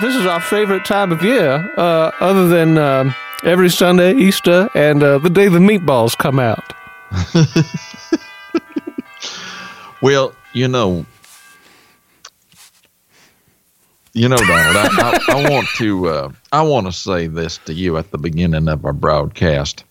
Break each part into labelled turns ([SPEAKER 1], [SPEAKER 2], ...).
[SPEAKER 1] this, is, our favorite time of year, uh, other than um, every Sunday, Easter, and uh, the day the meatballs come out.
[SPEAKER 2] well, you know, you know, Donald, I, I, I want to uh, I want to say this to you at the beginning of our broadcast.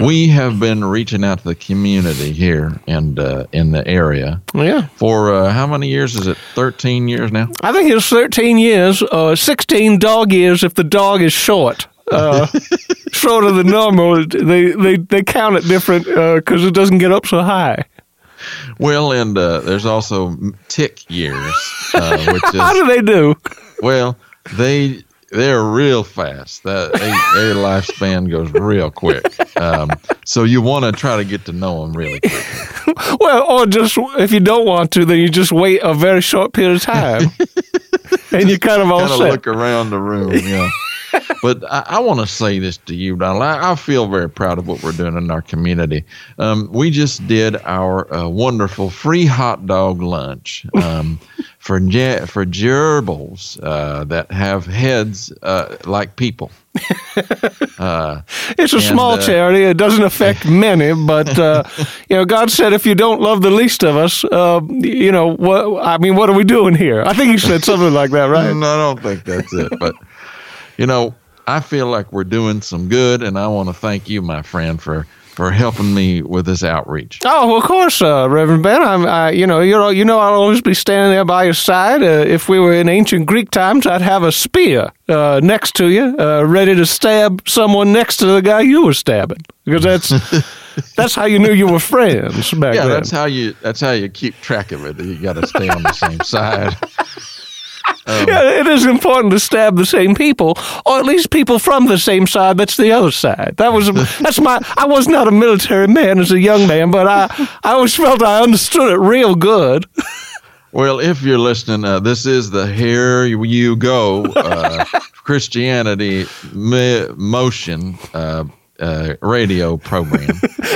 [SPEAKER 2] We have been reaching out to the community here and uh, in the area.
[SPEAKER 1] Yeah.
[SPEAKER 2] For uh, how many years is it? Thirteen years now.
[SPEAKER 1] I think it's thirteen years, or sixteen dog years if the dog is short. Uh, shorter than normal. They they they count it different because uh, it doesn't get up so high.
[SPEAKER 2] Well, and uh, there's also tick years, uh, which is
[SPEAKER 1] how do they do?
[SPEAKER 2] Well, they they're real fast. That they, their lifespan goes real quick. Um, so you want to try to get to know them really quick.
[SPEAKER 1] well, or just if you don't want to, then you just wait a very short period of time, and you kind of all
[SPEAKER 2] kind
[SPEAKER 1] of
[SPEAKER 2] look around the room. Yeah but I, I want to say this to you, Donald. I, I, feel very proud of what we're doing in our community. Um, we just did our uh, wonderful free hot dog lunch um, for for gerbils uh, that have heads uh, like people.
[SPEAKER 1] Uh, it's a and, small uh, charity. It doesn't affect many, but uh, you know, God said, "If you don't love the least of us, you know, what? I mean, what are we doing here?" I think He said something like that, right?
[SPEAKER 2] no, I don't think that's it, but you know, I feel like we're doing some good, and I want to thank you, my friend, for for helping me with this outreach.
[SPEAKER 1] Oh, of course, uh, Reverend Ben. I'm, I, you know, you you know, I'll always be standing there by your side. Uh, if we were in ancient Greek times, I'd have a spear uh, next to you, uh, ready to stab someone next to the guy you were stabbing, because that's that's how you knew you were friends back
[SPEAKER 2] yeah,
[SPEAKER 1] then.
[SPEAKER 2] Yeah, that's how you that's how you keep track of it. You got to stay on the same side.
[SPEAKER 1] Um, yeah, it is important to stab the same people, or at least people from the same side. That's the other side. That was that's my. I was not a military man as a young man, but I I always felt I understood it real good.
[SPEAKER 2] Well, if you're listening, uh, this is the Here You Go uh, Christianity Motion uh, uh, radio program.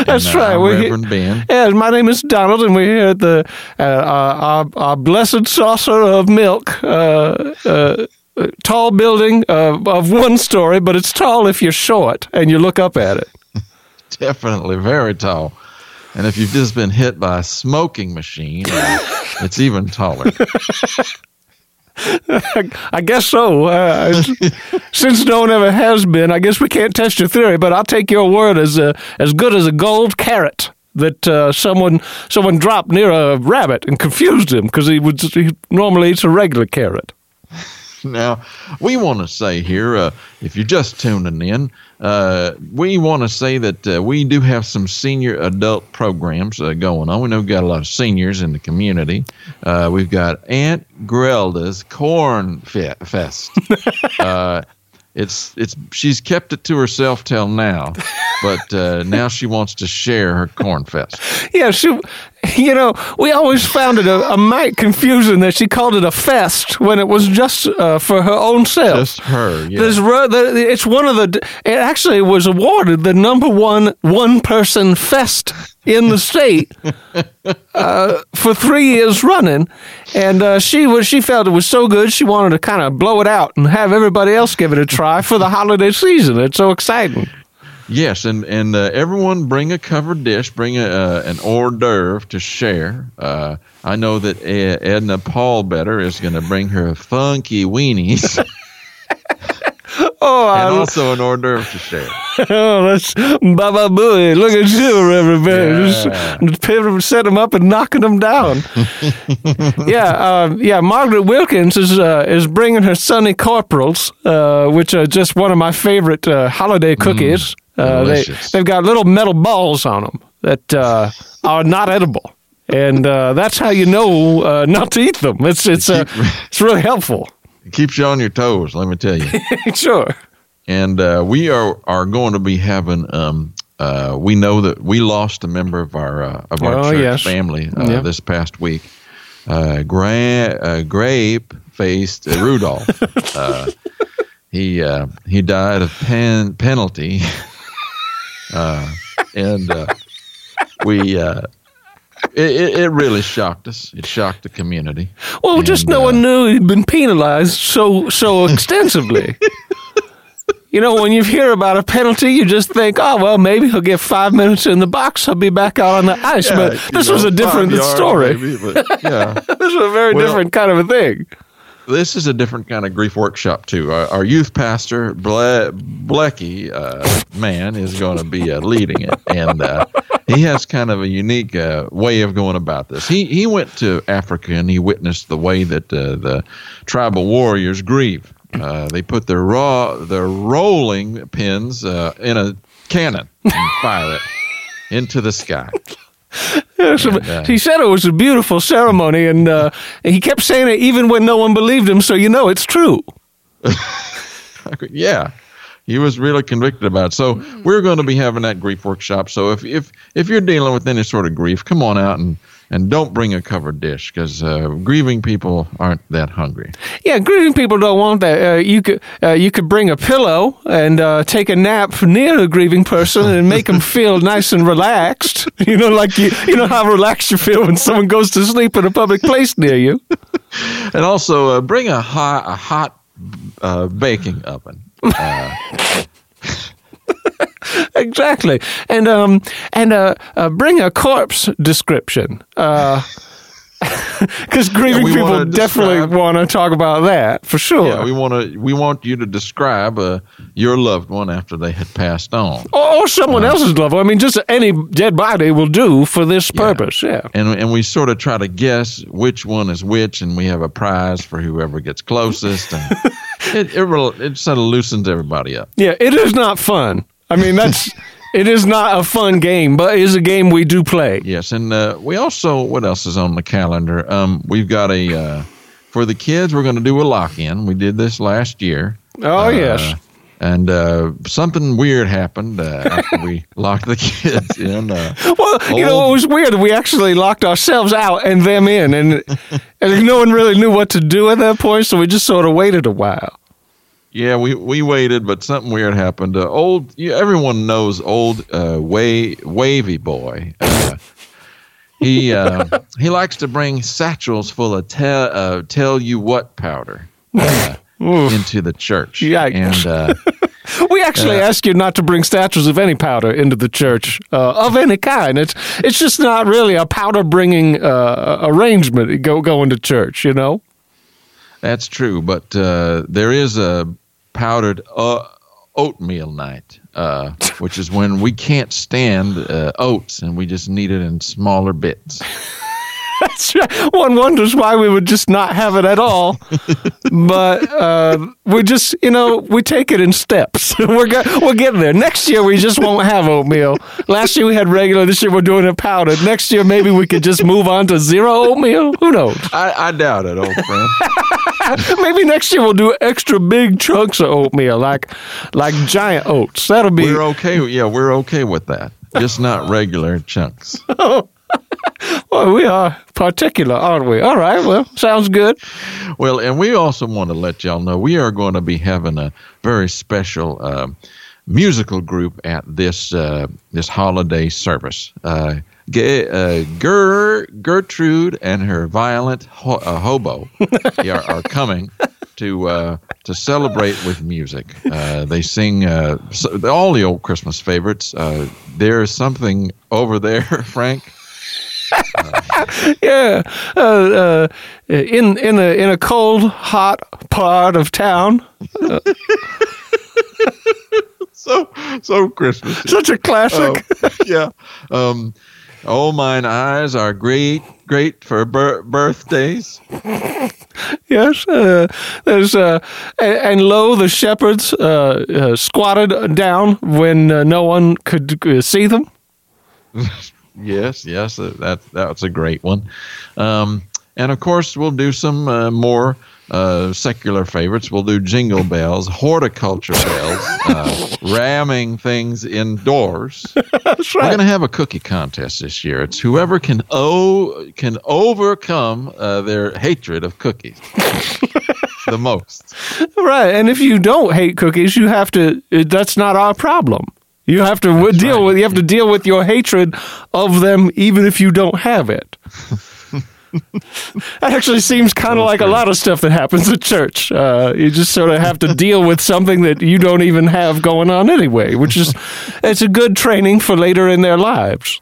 [SPEAKER 1] That's
[SPEAKER 2] and, uh,
[SPEAKER 1] right.
[SPEAKER 2] we're Reverend Ben.
[SPEAKER 1] Yeah, my name is Donald, and we're here at the uh, our, our, blessed saucer of milk. Uh, uh, tall building of one story, but it's tall if you're short and you look up at it.
[SPEAKER 2] Definitely very tall. And if you've just been hit by a smoking machine, uh, it's even taller.
[SPEAKER 1] I guess so. Uh, since no one ever has been, I guess we can't test your theory, but I'll take your word as a, as good as a gold carrot that uh, someone someone dropped near a rabbit and confused him because he would he normally eats a regular carrot.
[SPEAKER 2] Now, we want to say here, uh, if you're just tuning in, uh, we want to say that uh, we do have some senior adult programs uh, going on. We know we've got a lot of seniors in the community. Uh, we've got Aunt Grelda's Corn Fest. Uh, it's it's she's kept it to herself till now, but uh, now she wants to share her corn fest.
[SPEAKER 1] Yeah, she. You know, we always found it a, a mite confusing that she called it a fest when it was just uh, for her own self.
[SPEAKER 2] Just her. Yeah.
[SPEAKER 1] it's one of the. It actually was awarded the number one one person fest in the state uh, for three years running, and uh, she was she felt it was so good she wanted to kind of blow it out and have everybody else give it a try for the holiday season. It's so exciting.
[SPEAKER 2] Yes, and and uh, everyone bring a covered dish, bring a, uh, an hors d'oeuvre to share. Uh, I know that Edna Paul better is going to bring her funky weenies. Oh, and also an hors d'oeuvre to share.
[SPEAKER 1] oh, that's Baba Booey. Look at you, Reverend. Yeah. Just set them up and knocking them down. yeah, uh, yeah. Margaret Wilkins is uh, is bringing her Sunny Corporals, uh, which are just one of my favorite uh, holiday mm, cookies. Mm, they they've got little metal balls on them that uh, are not edible. And that's how you know not to eat them. It's it's it's really helpful.
[SPEAKER 2] It keeps you on your toes, let me tell you.
[SPEAKER 1] sure.
[SPEAKER 2] And uh, we are are going to be having. Um, uh, we know that we lost a member of our uh, of our oh, church yes. family uh, this past week. Uh, gra- uh, grape faced Rudolph. he he died of pen- penalty, Uh, and uh, we uh, it, it, it really shocked us. It shocked the community.
[SPEAKER 1] Well, just no
[SPEAKER 2] uh,
[SPEAKER 1] one knew he'd been penalized so so extensively. you know, when you hear about a penalty, you just think, oh well, maybe he'll get five minutes in the box. He'll be back out on the ice.
[SPEAKER 2] Yeah,
[SPEAKER 1] but this
[SPEAKER 2] know,
[SPEAKER 1] was a different story.
[SPEAKER 2] maybe, but yeah.
[SPEAKER 1] This was a very
[SPEAKER 2] Well-
[SPEAKER 1] different kind of a thing.
[SPEAKER 2] This is a different kind of grief workshop too. Our, our youth pastor Ble- Blecky uh, man is going to be uh, leading it, and uh, he has kind of a unique uh, way of going about this. He he went to Africa and he witnessed the way that uh, the tribal warriors grieve. Uh, they put their raw their rolling pins in a cannon and fire it into the sky.
[SPEAKER 1] Yeah,
[SPEAKER 2] And, uh,
[SPEAKER 1] he said it was a beautiful ceremony, and uh, he kept saying it even when no one believed him. So you know it's true.
[SPEAKER 2] yeah. He was really convicted about it. So we're going to be having that grief workshop. So if if if you're dealing with any sort of grief come on out and and don't bring a covered dish because uh, grieving people aren't that hungry
[SPEAKER 1] Yeah, grieving people don't want that. Uh, you could uh, you could bring a pillow and uh, take a nap near a grieving person and make them feel nice and relaxed. You know, like you you know how relaxed you feel when someone goes to sleep in a public place near you.
[SPEAKER 2] and also uh, bring a hot a hot uh, baking oven uh,
[SPEAKER 1] Exactly, and um and uh, uh bring a corpse description. Uh, because grieving
[SPEAKER 2] we
[SPEAKER 1] people
[SPEAKER 2] wanna
[SPEAKER 1] definitely want to talk about that for sure.
[SPEAKER 2] yeah we want to we want you to describe uh, your loved one after they had passed on
[SPEAKER 1] or, or someone else's loved one. I mean, just any dead body will do for this purpose. Yeah.
[SPEAKER 2] and and we sort of try to guess which one is which, and we have a prize for whoever gets closest, and it it, it sort of loosens everybody up.
[SPEAKER 1] Yeah, it is not fun. I mean, that's it is not a fun game, but it is a game we do play.
[SPEAKER 2] Yes, and uh, we also what else is on the calendar? Um, we've got a uh, for the kids. We're going to do a lock in. We did this last year.
[SPEAKER 1] Oh
[SPEAKER 2] Uh,
[SPEAKER 1] yes.
[SPEAKER 2] And uh, something weird happened uh, after we locked the kids in. Uh,
[SPEAKER 1] Well, you know, it was weird. We actually locked ourselves out and them in, and, and no one really knew what to do at that point, so we just sort of waited a while.
[SPEAKER 2] Yeah, we, we waited, but something weird happened. Uh, old, you, everyone knows old uh, way, wavy boy. Uh, he uh, he likes to bring satchels full of tell uh, tell you what powder uh, into the church.
[SPEAKER 1] Yikes.
[SPEAKER 2] And uh,
[SPEAKER 1] We actually ask you not to bring statues of any powder into the church uh, of any kind. It's it's just not really a powder bringing uh, arrangement. Go going to church, you know.
[SPEAKER 2] that's true, but uh, there is a powdered uh, oatmeal night, uh, which is when we can't stand uh, oats and we just need it in smaller bits.
[SPEAKER 1] That's right. One wonders why we would just not have it at all. but uh, we just, you know, we take it in steps. we're go- we're getting there. Next year we just won't have oatmeal. Last year we had regular. This year we're doing it powdered. Next year maybe we could just move on to zero oatmeal. Who knows?
[SPEAKER 2] I, I doubt it, old friend.
[SPEAKER 1] Maybe next year we'll do extra big chunks of oatmeal, like like giant oats. That'll be.
[SPEAKER 2] We're okay. Yeah, we're okay with that. Just not regular chunks.
[SPEAKER 1] well, we are particular, aren't we? All right. Well, sounds good.
[SPEAKER 2] Well, and we also want to let y'all know we are going to be having a very special um, musical group at this uh, this holiday service. Uh, Ge- uh, Ger- Gertrude and her violent ho- uh, hobo are, are coming to uh, to celebrate with music. Uh, they sing uh, so, all the old Christmas favorites. Uh, there is something over there, Frank.
[SPEAKER 1] Yeah. Uh, uh, in in a in a cold, hot part of town.
[SPEAKER 2] So so Christmas.
[SPEAKER 1] Such a classic.
[SPEAKER 2] Oh, yeah. Um, oh, mine eyes are great, great for bir- birthdays.
[SPEAKER 1] Yes. Uh, there's uh, and, and lo, the shepherds uh, uh, squatted down when uh, no one could uh, see them.
[SPEAKER 2] Yes, yes, uh, that that's a great one. Um, and of course, we'll do some uh, more uh, secular favorites. We'll do jingle bells, horticulture bells, uh, ramming things indoors.
[SPEAKER 1] That's
[SPEAKER 2] We're going to have a cookie contest this year. It's whoever can o- can overcome uh, their hatred of cookies the most.
[SPEAKER 1] Right. And if you don't hate cookies, you have to. That's not our problem. You have to w- deal
[SPEAKER 2] right.
[SPEAKER 1] with you have to deal with your hatred of them, even if you don't have it. that actually seems kind of like a lot of stuff that happens at church. Uh, you just sort of have to deal with something that you don't even have going on anyway, which is it's a good training for later in their lives.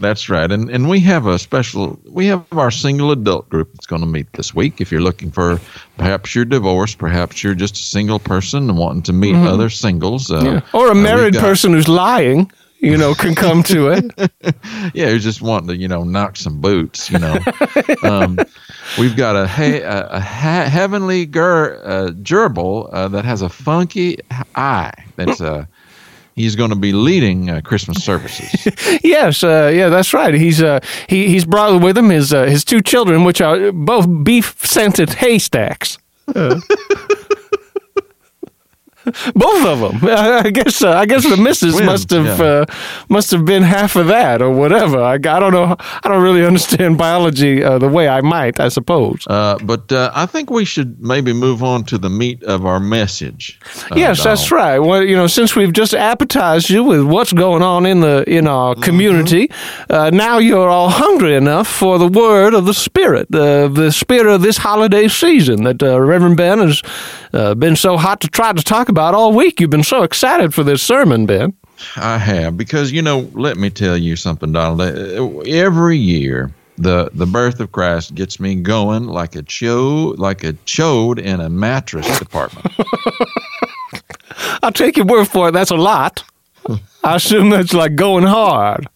[SPEAKER 2] That's right, and and we have a special. We have our single adult group that's going to meet this week. If you're looking for, perhaps you're divorced, perhaps you're just a single person and wanting to meet other singles, uh,
[SPEAKER 1] Mm-hmm. Or a
[SPEAKER 2] uh,
[SPEAKER 1] married
[SPEAKER 2] got-
[SPEAKER 1] person who's lying, you know, can come to it.
[SPEAKER 2] Yeah, who's just wanting to you know knock some boots. You know, um, we've got a he- a, a ha- heavenly ger- uh, gerbil uh, that has a funky eye. That's uh, he's going to be leading uh, Christmas services.
[SPEAKER 1] Yes, uh, yeah, that's right. He's uh, he he's brought with him his uh, his two children, which are both beef scented haystacks. Both of them. I guess. Uh, I guess the missus
[SPEAKER 2] Twins,
[SPEAKER 1] must have
[SPEAKER 2] yeah.
[SPEAKER 1] uh, must have been half of that or whatever. I, I don't know. I don't really understand biology uh, the way I might. I suppose.
[SPEAKER 2] Uh, but uh, I think we should maybe move on to the meat of our message. uh,
[SPEAKER 1] yes, that's right. Well, you know, since we've just appetized you with what's going on in the in our
[SPEAKER 2] Mm-hmm.
[SPEAKER 1] community, uh, now you're all hungry enough for the word of the Spirit, the Spirit of this holiday season that uh, Reverend Ben has uh, been so hot to try to talk about all week. You've been so excited for this sermon, Ben.
[SPEAKER 2] I have because you know. Let me tell you something, Donald. Uh, Every year, the the birth of Christ gets me going like a cho like a chode in a mattress department.
[SPEAKER 1] I'll take your word for it. That's a lot. I assume that's like going hard.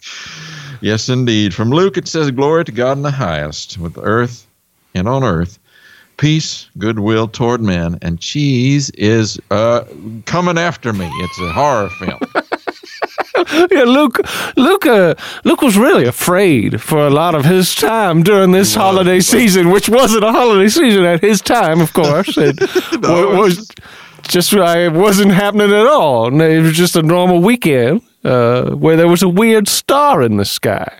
[SPEAKER 2] yes, indeed. From Luke, it says, "Glory to God in the highest, with earth and on earth." Peace, goodwill toward men, and cheese is uh, coming after me. It's a horror film.
[SPEAKER 1] Yeah, Luke, Luke, uh, Luke was really afraid for a lot of his time during this holiday season, which wasn't a holiday season at his time, of course. It wa- was just uh, it wasn't happening at all. It was just a normal weekend uh, where there was a weird star in the sky.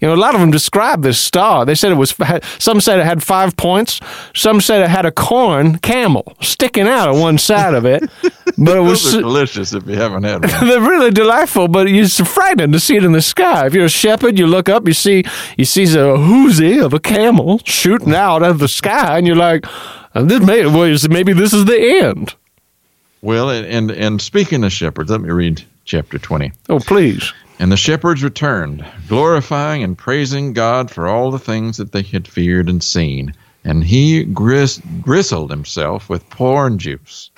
[SPEAKER 1] You know, a lot of them described this star. They said it was. Some said it had five points. Some said it had a corn camel sticking out on one side of it. But it was
[SPEAKER 2] Those are delicious if you haven't had one.
[SPEAKER 1] they're really delightful, but it's frightening to see it in the sky. If you're a shepherd, you look up, you see you see a hoozy of a camel shooting out of the sky, and you're like, "Uh, "This may well, maybe this is the end."
[SPEAKER 2] Well, and, and and speaking of shepherds, let me read chapter twenty.
[SPEAKER 1] Oh, please!
[SPEAKER 2] And the shepherds returned, glorifying and praising God for all the things that they had feared and seen. And he gris- gristled himself with porn juice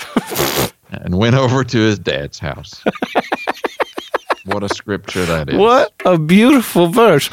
[SPEAKER 2] and went over to his dad's house. what a scripture that is.
[SPEAKER 1] What a beautiful verse.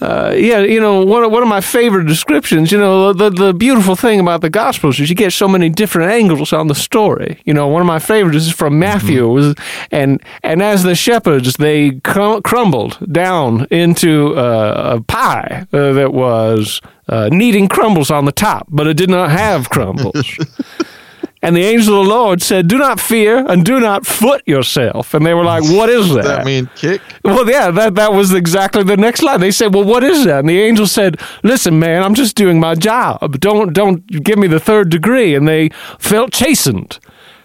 [SPEAKER 1] Uh, yeah, you know, one of, one of my favorite descriptions, you know, the, the beautiful thing about the Gospels is you get so many different angles on the story. You know, one of my favorites is from Matthew. was, and, and as the shepherds, they cr- crumbled down into uh, a pie uh, that was uh, kneading crumbles on the top, but it did not have crumbles. And the angel of the Lord said, Do not fear and do not foot yourself. And they were like, What is
[SPEAKER 2] Does
[SPEAKER 1] that?
[SPEAKER 2] that mean kick?
[SPEAKER 1] Well, yeah, that, that was exactly the next line. They said, "Well, what is that?" And the angel said, "Listen, man, I'm just doing my job. Don't don't give me the third degree." And they felt chastened,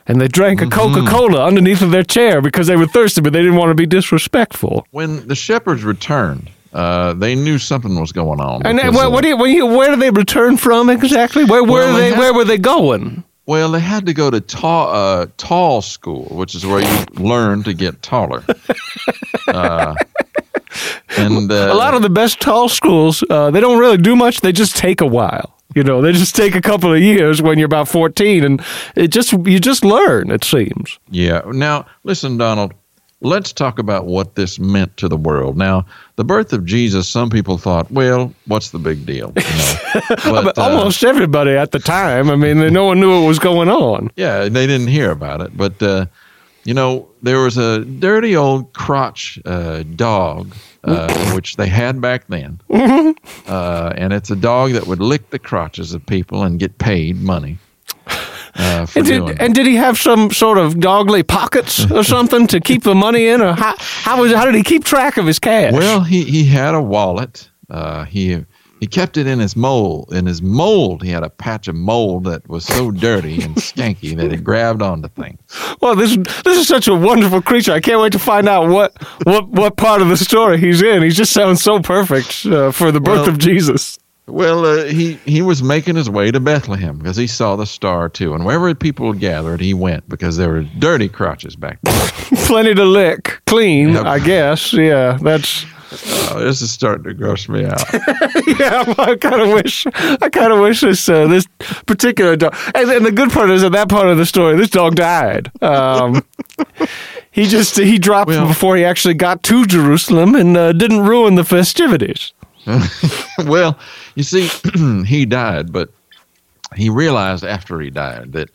[SPEAKER 1] and they drank a Coca Cola underneath of their chair because they were thirsty, but they didn't want to be disrespectful.
[SPEAKER 2] When the shepherds returned, uh, they knew something was going on.
[SPEAKER 1] And
[SPEAKER 2] uh,
[SPEAKER 1] what do you, where did they return from exactly? Where where
[SPEAKER 2] Well,
[SPEAKER 1] they,
[SPEAKER 2] they had-
[SPEAKER 1] where were they going?
[SPEAKER 2] Well, they had to go to tall, uh, tall school, which is where you learn to get taller. uh, and uh,
[SPEAKER 1] a lot of the best tall schools, uh, they don't really do much. They just take a while. You know, they just take a couple of years when you're about 14, and it just you just learn. It seems.
[SPEAKER 2] yeah. Now, listen, Donald. Let's talk about what this meant to the world. Now, the birth of Jesus, some people thought, well, what's the big deal? You know? But, uh,
[SPEAKER 1] almost everybody at the time. I mean, no one knew what was going on.
[SPEAKER 2] yeah, they didn't hear about it. But uh, you know, there was a dirty old crotch uh, dog, uh, which they had back then, uh, and it's a dog that would lick the crotches of people and get paid money uh,
[SPEAKER 1] And did, and did he have some sort of dogly pockets or something to keep the money in, or how how was how did he keep track of his cash?
[SPEAKER 2] Well, he he had a wallet. Uh, he he kept it in his mold. In his mold, he had a patch of mold that was so dirty and skanky that it grabbed onto things.
[SPEAKER 1] Well, this this is such a wonderful creature. I can't wait to find out what what what part of the story he's in. He just sounds so perfect uh, for the birth
[SPEAKER 2] Well-
[SPEAKER 1] of Jesus.
[SPEAKER 2] Well, uh, he he was making his way to Bethlehem because he saw the star too, and wherever people gathered, he went because there were dirty crotches back there.
[SPEAKER 1] Plenty to lick, clean,
[SPEAKER 2] Yep.
[SPEAKER 1] I guess. Yeah, that's.
[SPEAKER 2] oh, this is starting to gross me out.
[SPEAKER 1] Yeah, I kind of wish. I kind of wish this uh, this particular dog. And, and the good part is that that part of the story, this dog died. Um, he just he dropped
[SPEAKER 2] Well-
[SPEAKER 1] before he actually got to Jerusalem and uh, didn't ruin the festivities.
[SPEAKER 2] well, you see, he died, but he realized after he died that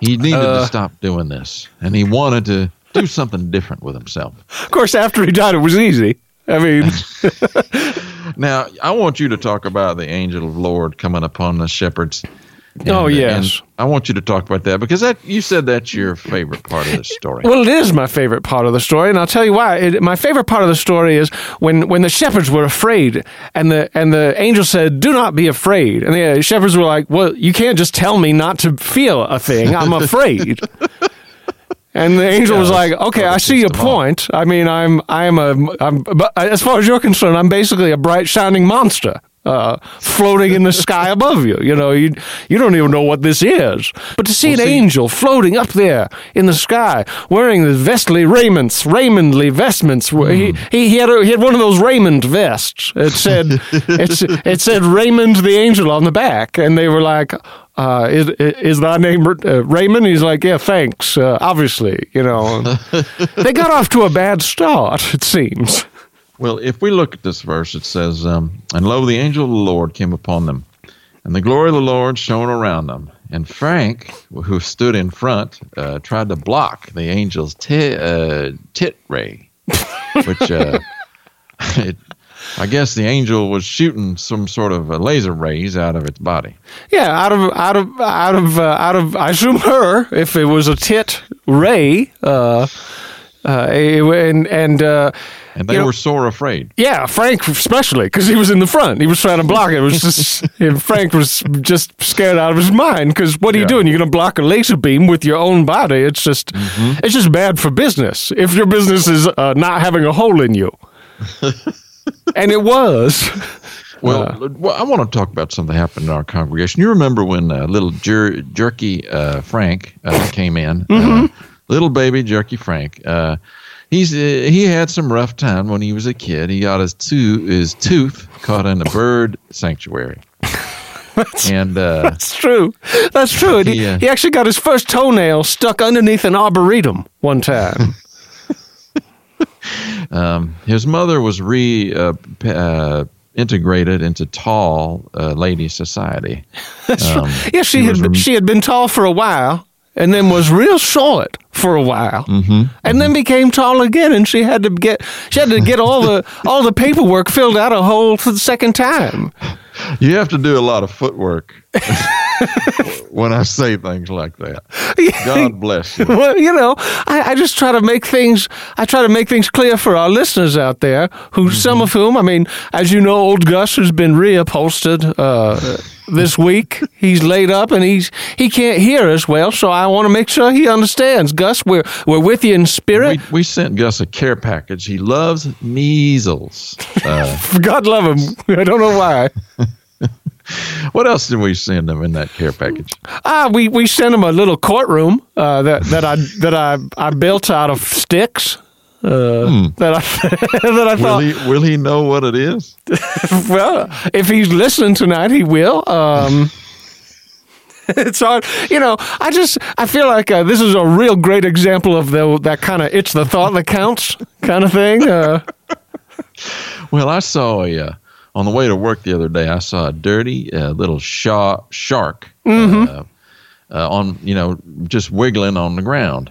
[SPEAKER 2] he needed
[SPEAKER 1] Uh.
[SPEAKER 2] to stop doing this, and he wanted to do something different with himself.
[SPEAKER 1] Of course, after he died, it was easy. I mean,
[SPEAKER 2] Now, I want you to talk about the angel of Lord coming upon the shepherds. And,
[SPEAKER 1] Oh,
[SPEAKER 2] uh,
[SPEAKER 1] yes.
[SPEAKER 2] I want you to talk about that because that you said that's your favorite part of the story.
[SPEAKER 1] well, it is my favorite part of the story, and I'll tell you why. It, my favorite part of the story is when, when the shepherds were afraid, and the and the angel said, "Do not be afraid," and the shepherds were like, "Well, you can't just tell me not to feel a thing. I'm afraid." And the angel
[SPEAKER 2] Yeah,
[SPEAKER 1] was like, "Okay, I see your point. I mean, I'm, I'm a, I'm, but as far as you're concerned, I'm basically a bright shining monster, uh, floating in the sky above you. You know, you, you don't even know what this is. But to see
[SPEAKER 2] Well,
[SPEAKER 1] an
[SPEAKER 2] see-
[SPEAKER 1] angel floating up there in the sky, wearing the vestly raiments, Raymondly vestments,
[SPEAKER 2] Hmm.
[SPEAKER 1] he, he, he had, a, he had one of those Raymond vests. It said, it's, it said Raymond the angel on the back, and they were like." Uh, is is thy name uh, Raymond? He's like, yeah, thanks. Uh, obviously, you know, they got off to a bad start. It seems.
[SPEAKER 2] Well, if we look at this verse, it says, um, And lo, the angel of the Lord came upon them, and the glory of the Lord shone around them. And Frank, who stood in front, uh, tried to block the angel's ti- uh, tit ray, which uh, it, I guess the angel was shooting some sort of laser rays out of its body.
[SPEAKER 1] Yeah, out of out of out of uh, out of I assume her if it was a tit Ray, uh, uh, and and uh,
[SPEAKER 2] And they
[SPEAKER 1] You know-
[SPEAKER 2] were sore afraid.
[SPEAKER 1] yeah, Frank especially because he was in the front. He was trying to block it. It was just Frank was just scared out of his mind because what are you doing? You're going to block a laser beam with your own body. It's just it's just bad for business. If your business is uh, not having a hole in you, and it was.
[SPEAKER 2] Well,
[SPEAKER 1] Uh.
[SPEAKER 2] well, I want to talk about something that happened in our congregation. You remember when uh, little jer- jerky uh, Frank uh, came in? Uh, little baby jerky Frank. He's uh, he had some rough time when he was a kid. He got his tooth his tooth caught in a bird sanctuary, and uh,
[SPEAKER 1] That's true. That's true. He,
[SPEAKER 2] He, uh,
[SPEAKER 1] he actually got his first toenail stuck underneath an arboretum one time.
[SPEAKER 2] um, his mother was re uh, p- uh, integrated into tall uh, lady society. Um,
[SPEAKER 1] yeah, she,
[SPEAKER 2] she
[SPEAKER 1] had been, she had been tall for a while, and then was real short for a while,
[SPEAKER 2] Mm-hmm.
[SPEAKER 1] and then became tall again. And she had to get she had to get all the all the paperwork filled out a whole for the second time.
[SPEAKER 2] You have to do a lot of footwork when I say things like that. God bless you.
[SPEAKER 1] Well, you know, I, I just try to make things. I try to make things clear for our listeners out there, who some of whom, I mean, as you know, old Gus has been reupholstered uh, this week. He's laid up and he's he can't hear us well, so I want to make sure he understands. Gus, we're we're with you in spirit.
[SPEAKER 2] We, we sent Gus a care package. He loves measles. Uh,
[SPEAKER 1] God love him. I don't know why.
[SPEAKER 2] what else did we send him in that care package?
[SPEAKER 1] Ah, we, we sent him a little courtroom uh, that that I that I I built out of sticks. Uh, That I that I
[SPEAKER 2] Will
[SPEAKER 1] thought.
[SPEAKER 2] he, will he know what it is?
[SPEAKER 1] Well, if he's listening tonight, he will. Um, it's hard, you know. I just I feel like uh, this is a real great example of the that kind of it's the thought that counts kind of thing. Uh,
[SPEAKER 2] Well, I saw a, uh, on the way to work the other day, I saw a dirty uh, little sha- shark uh, uh, on, you know, just wiggling on the ground.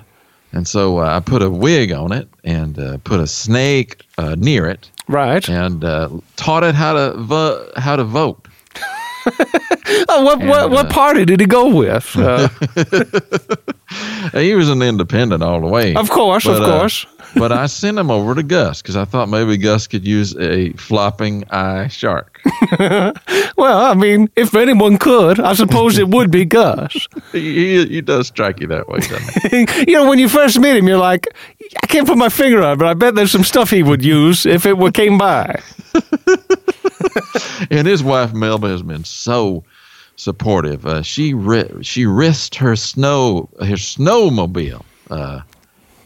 [SPEAKER 2] And so uh, I put a wig on it and uh, put a snake uh, near it
[SPEAKER 1] right.
[SPEAKER 2] and uh, taught it how to vo- how to vote.
[SPEAKER 1] Oh, what what
[SPEAKER 2] And,
[SPEAKER 1] what
[SPEAKER 2] uh,
[SPEAKER 1] party did he go with?
[SPEAKER 2] He was an independent all the way.
[SPEAKER 1] of course, of
[SPEAKER 2] But, uh,
[SPEAKER 1] course.
[SPEAKER 2] But I sent them over to Gus because I thought maybe Gus could use a flopping eye shark.
[SPEAKER 1] well, I mean, if anyone could, I suppose it would be Gus.
[SPEAKER 2] he, he, does strike you that way, doesn't he?
[SPEAKER 1] you know, when you first meet him, you're like, I can't put my finger on it, but I bet there's some stuff he would use if it would came by.
[SPEAKER 2] and his wife Melba has been so supportive. Uh, she ri- she risked her snow her snowmobile uh,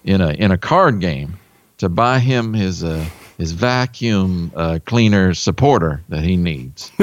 [SPEAKER 2] in a in a card game to buy him his uh, his vacuum uh, cleaner supporter that he needs.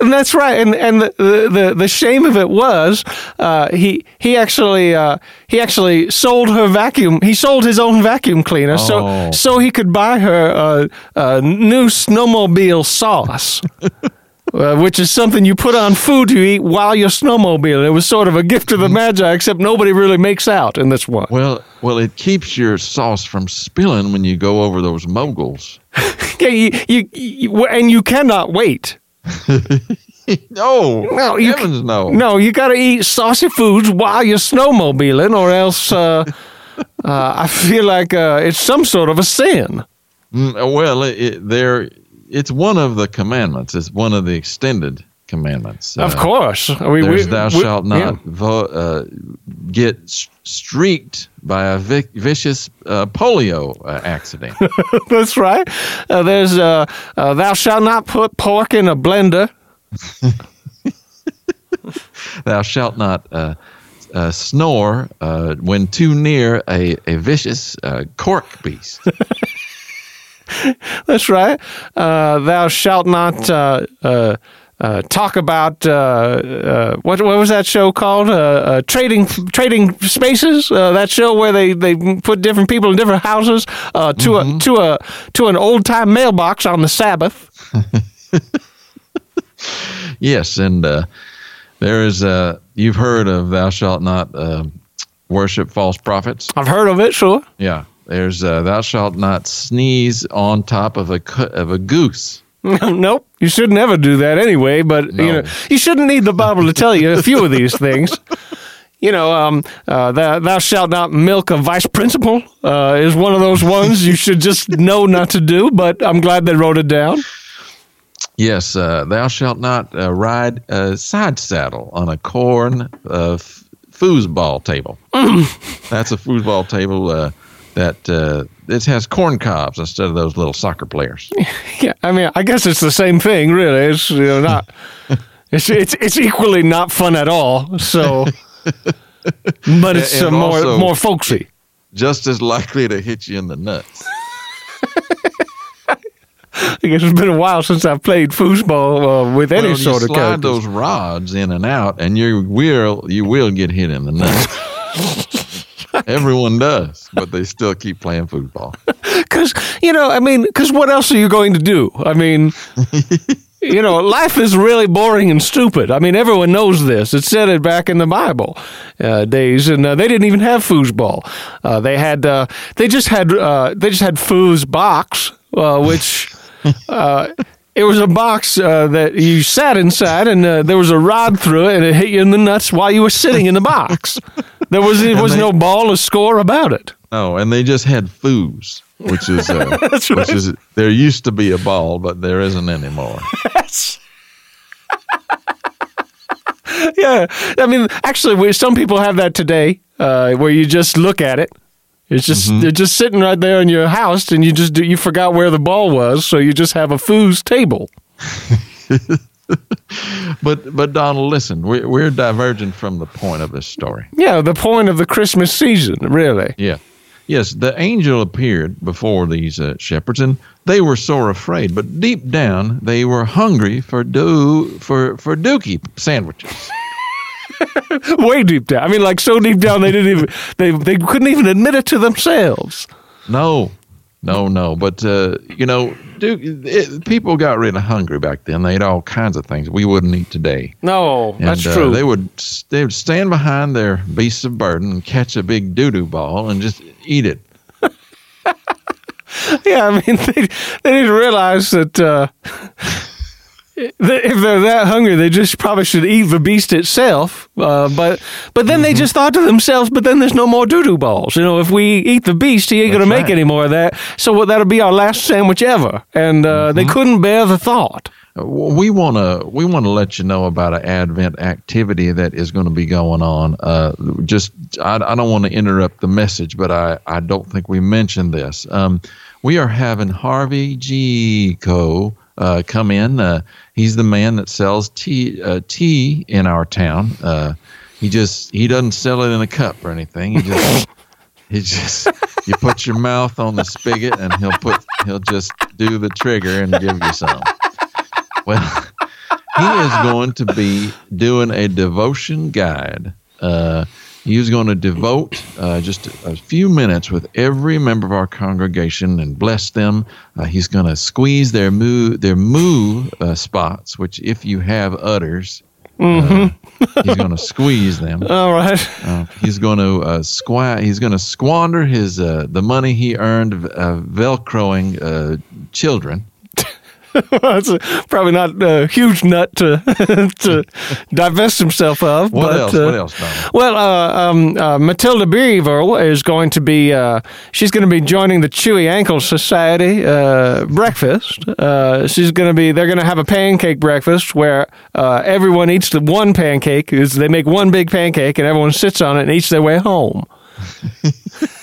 [SPEAKER 1] and that's right. And and the the, the shame of it was uh, he he actually uh, he actually sold her vacuum. He sold his own vacuum cleaner so
[SPEAKER 2] Oh.
[SPEAKER 1] so he could buy her uh, a new snowmobile sauce. Uh, which is something you put on food you eat while you're snowmobiling. It was sort of a gift of the Magi, except nobody really makes out in this one.
[SPEAKER 2] Well, well, it keeps your sauce from spilling when you go over those moguls.
[SPEAKER 1] Yeah, you, you, you, and you cannot wait.
[SPEAKER 2] no,
[SPEAKER 1] No, you
[SPEAKER 2] heavens no.
[SPEAKER 1] No, you got to eat saucy foods while you're snowmobiling, or else uh, uh, I feel like uh, it's some sort of a sin.
[SPEAKER 2] Mm, well, it, it, there, it's one of the commandments. It's one of the extended commandments.
[SPEAKER 1] Of
[SPEAKER 2] Uh,
[SPEAKER 1] course, we,
[SPEAKER 2] There's
[SPEAKER 1] we-
[SPEAKER 2] thou
[SPEAKER 1] we-
[SPEAKER 2] shalt not
[SPEAKER 1] yeah.
[SPEAKER 2] vo- uh, get streaked by a vic- vicious uh, polio uh, accident.
[SPEAKER 1] That's right. Uh, there's uh, uh, thou shalt not put pork in a blender.
[SPEAKER 2] thou shalt not uh, uh, snore uh, when too near a, a vicious uh, cork beast.
[SPEAKER 1] That's right. Uh, thou shalt not uh, uh, uh, talk about uh, uh, what what was that show called? Uh, uh, trading Trading Spaces. Uh, that show where they, they put different people in different houses uh, to a to a to an old time mailbox on the Sabbath.
[SPEAKER 2] yes, and uh, there is uh, you've heard of thou shalt not uh, worship false prophets.
[SPEAKER 1] I've heard of it. Sure.
[SPEAKER 2] Yeah, there's uh, thou shalt not sneeze on top of a of a goose.
[SPEAKER 1] nope. You should never do that anyway. But you know, you shouldn't need the Bible to tell you a few of these things. You know, um, uh, thou, thou shalt not milk a vice principal uh, is one of those ones you should just know not to do. But I'm glad they wrote it down.
[SPEAKER 2] Yes, uh, thou shalt not uh, ride a side saddle on a corn uh, f- foosball table. That's a foosball table uh, that uh, it has corn cobs instead of those little soccer players.
[SPEAKER 1] Yeah, I mean, I guess it's the same thing, really. It's you know not. It's it's it's equally not fun at all. So, but it's uh, more
[SPEAKER 2] also-
[SPEAKER 1] more folksy.
[SPEAKER 2] Just as likely to hit you in the nuts.
[SPEAKER 1] I guess it's been a while since I've played foosball uh, with any
[SPEAKER 2] Well,
[SPEAKER 1] sort of
[SPEAKER 2] slide
[SPEAKER 1] characters.
[SPEAKER 2] those rods in and out, and you will you will get hit in the nuts. Everyone does, but they still keep playing football.
[SPEAKER 1] Because, you know, I mean, because what else are you going to do? I mean, you know, life is really boring and stupid. I mean, everyone knows this. It said it back in the Bible uh, days, and uh, they didn't even have foosball. Uh, they had, uh, they just had, uh, they just had foosbox, uh, which. Uh, it was a box uh, that you sat inside, and uh, there was a rod through it, and it hit you in the nuts while you were sitting in the box. There was there was
[SPEAKER 2] they-
[SPEAKER 1] no ball or score about it.
[SPEAKER 2] Oh, and they just had foos, which is uh,
[SPEAKER 1] right.
[SPEAKER 2] which is there used to be a ball, but there isn't anymore.
[SPEAKER 1] yeah, I mean, actually, we, some people have that today, uh, where you just look at it. It's just they're just sitting right there in your house, and you just do, you forgot where the ball was, so you just have a foos table.
[SPEAKER 2] But but Donald, listen, we're we're diverging from the point of this story.
[SPEAKER 1] Yeah, the point of the Christmas season, really.
[SPEAKER 2] Yeah. Yes, the angel appeared before these uh, shepherds, and they were sore afraid. But deep down, they were hungry for do for for dookie sandwiches.
[SPEAKER 1] Way deep down. I mean, like so deep down they didn't even they they couldn't even admit it to themselves.
[SPEAKER 2] No, no, no. But uh, you know, Duke, it, people got really hungry back then. They ate all kinds of things we wouldn't eat today.
[SPEAKER 1] No,
[SPEAKER 2] And,
[SPEAKER 1] that's
[SPEAKER 2] uh,
[SPEAKER 1] true.
[SPEAKER 2] they would they would stand behind their beasts of burden and catch a big doo doo ball and just eat it.
[SPEAKER 1] yeah, I mean, they, they didn't realize that, uh, if they're that hungry, they just probably should eat the beast itself. Uh, but but then they just thought to themselves, but then there's no more doo doo balls. You know, if we eat the beast, he ain't gonna make
[SPEAKER 2] right.
[SPEAKER 1] any more of that. So that'll be our last sandwich ever. And uh, they couldn't bear the thought.
[SPEAKER 2] we want to we want to let you know about an Advent activity that is going to be going on. Uh, just I, I don't want to interrupt the message, but I, I don't think we mentioned this. Um, we are having Harvey G. Co. Uh, come in. Uh, he's the man that sells tea uh, tea in our town. Uh, he just he doesn't sell it in a cup or anything. He just he just you put your mouth on the spigot and he'll put he'll just do the trigger and give you some. Well, he is going to be doing a devotion guide. Uh, he's going to devote uh, just a few minutes with every member of our congregation and bless them. Uh, he's going to squeeze their moo their moo uh, spots, which if you have udders, uh, he's going to squeeze them.
[SPEAKER 1] All right.
[SPEAKER 2] Uh, he's going to uh, squa- He's going to squander his uh, the money he earned uh, velcroing uh, children.
[SPEAKER 1] That's a, probably not a huge nut to to divest himself of.
[SPEAKER 2] What
[SPEAKER 1] but,
[SPEAKER 2] else?
[SPEAKER 1] uh,
[SPEAKER 2] what else, Donald?
[SPEAKER 1] Well, uh, um, uh, Matilda Beaver is going to be uh, she's going to be joining the Chewy Ankle Society uh, breakfast. Uh, she's going to be they're going to have a pancake breakfast where uh, everyone eats the one pancake. Is they make one big pancake and everyone sits on it and eats their way home.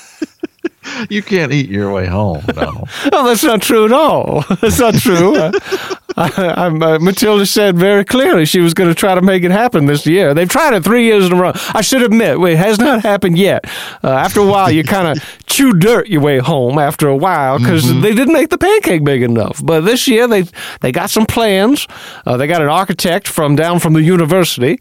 [SPEAKER 2] You can't eat your way home, No,
[SPEAKER 1] Oh, that's not true at all. That's not true. I, I'm, uh, Matilda said very clearly she was going to try to make it happen this year. They've tried it three years in a row. I should admit, it has not happened yet. Uh, after a while, you kind of chew dirt your way home after a while because they didn't make the pancake big enough. But this year, they they got some plans. Uh, they got an architect from down from the university,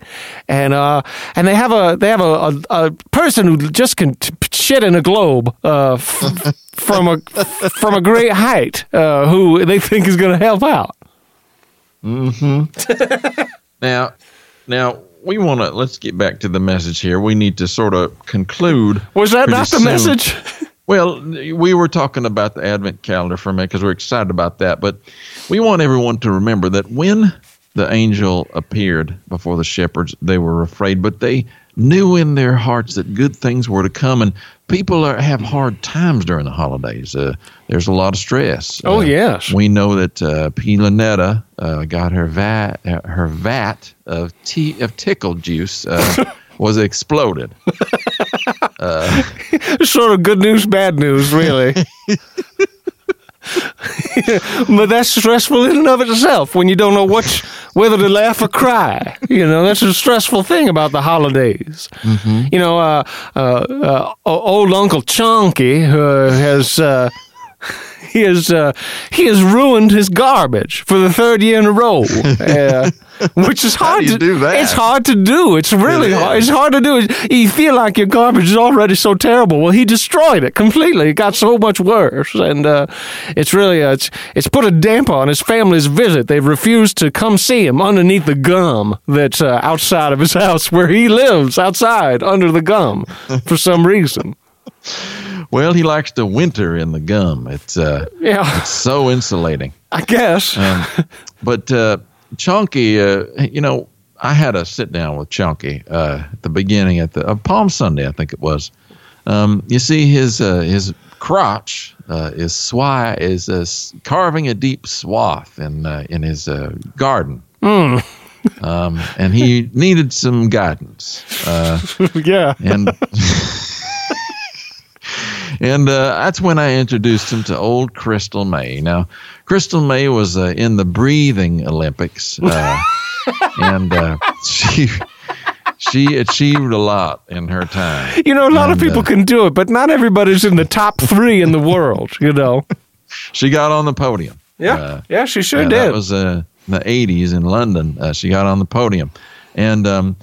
[SPEAKER 1] and uh, and they have a they have a, a, a person who just can t- shit in a globe. Uh, f- from a from a great height, uh, who they think is going to help out. Mm-hmm.
[SPEAKER 2] Now, now we want to let's get back to the message here. We need to sort of conclude.
[SPEAKER 1] Was that not the
[SPEAKER 2] soon.
[SPEAKER 1] message?
[SPEAKER 2] Well, we were talking about the Advent calendar for a minute because we're excited about that. But we want everyone to remember that when the angel appeared before the shepherds, they were afraid, but they knew in their hearts that good things were to come. And people are, have hard times during the holidays. Uh, there's a lot of stress.
[SPEAKER 1] Oh,
[SPEAKER 2] Uh,
[SPEAKER 1] yes.
[SPEAKER 2] we know that uh, P. Uh, got her vat, uh, her vat of tea of tickle juice uh, was exploded.
[SPEAKER 1] sort of good news, bad news, really. but that's stressful in and of itself when you don't know which whether to laugh or cry. You know, that's a stressful thing about the holidays. You know, uh, uh, uh, old Uncle Chunky uh, has. He has uh, he has ruined his garbage for the third year in a row, uh, which is hard
[SPEAKER 2] do
[SPEAKER 1] to
[SPEAKER 2] do that?
[SPEAKER 1] It's hard to do. It's really hard. It's hard to do. You feel like your garbage is already so terrible. Well, he destroyed it completely. It got so much worse, and uh, it's really uh, it's it's put a damper on his family's visit. They've refused to come see him underneath the gum that's uh, outside of his house where he lives, outside under the gum, for some reason.
[SPEAKER 2] Well, he likes to winter in the gum. It's uh,
[SPEAKER 1] Yeah,
[SPEAKER 2] so insulating.
[SPEAKER 1] I guess.
[SPEAKER 2] Um, but uh, Chunky, uh, you know, I had a sit down with Chunky uh, at the beginning at the uh, Palm Sunday, I think it was. Um, you see, his uh, his crotch uh, is swi- is uh, carving a deep swath in uh, in his uh, garden. Um, and he needed some guidance. Uh,
[SPEAKER 1] yeah.
[SPEAKER 2] and and uh, that's when I introduced him to old Crystal May. Now, Crystal May was uh, in the breathing Olympics, uh, and uh, she she achieved a lot in her time.
[SPEAKER 1] You know, a lot of people
[SPEAKER 2] uh,
[SPEAKER 1] can do it, but not everybody's in the top three in the world. You know.
[SPEAKER 2] She got on the podium. Uh,
[SPEAKER 1] yeah, she sure
[SPEAKER 2] yeah,
[SPEAKER 1] did.
[SPEAKER 2] That was in the '80s in London. She got on the podium, and um,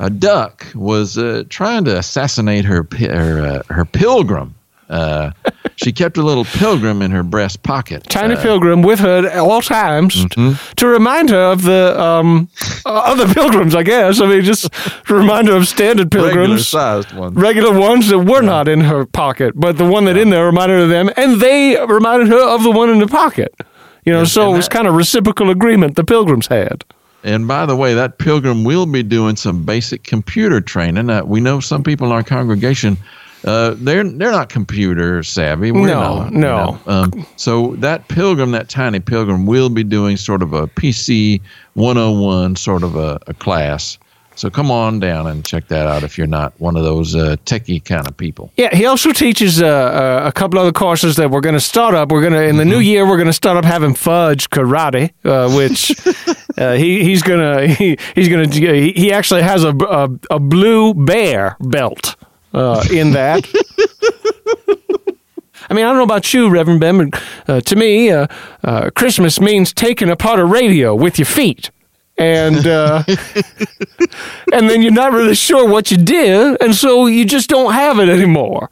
[SPEAKER 2] a duck was uh, trying to assassinate her her uh, her pilgrim. Uh, she kept a little pilgrim in her breast pocket.
[SPEAKER 1] Tiny
[SPEAKER 2] Uh,
[SPEAKER 1] Pilgrim with her at all times
[SPEAKER 2] Mm-hmm.
[SPEAKER 1] to remind her of the um, uh, other pilgrims, I guess. I mean, just to remind her of standard
[SPEAKER 2] regular
[SPEAKER 1] pilgrims.
[SPEAKER 2] sized one.
[SPEAKER 1] Regular ones that were not in her pocket, but the one that in there reminded her of them, and they reminded her of the one in the pocket. You know,
[SPEAKER 2] And-
[SPEAKER 1] so
[SPEAKER 2] and
[SPEAKER 1] it was
[SPEAKER 2] that-
[SPEAKER 1] kind of reciprocal agreement the pilgrims had.
[SPEAKER 2] And by the way, that pilgrim will be doing some basic computer training. Uh, we know some people in our congregation, uh, they're they're not computer savvy. We're
[SPEAKER 1] No,
[SPEAKER 2] not, you
[SPEAKER 1] no.
[SPEAKER 2] know. Um, so that pilgrim, that tiny pilgrim, will be doing sort of a PC 101 sort of a, a class. So come on down and check that out if you're not one of those uh, techie kind of people.
[SPEAKER 1] Yeah, he also teaches uh, uh, a couple other courses that we're going to start up. We're going to in the new year we're going to start up having fudge karate, uh, which uh, he he's gonna he, he's gonna he, he actually has a, a a blue bear belt uh, in that. I mean, I don't know about you, Reverend Ben, but uh, to me, uh, uh, Christmas means taking apart a radio with your feet. And uh, and then you're not really sure what you did, and so you just don't have it anymore.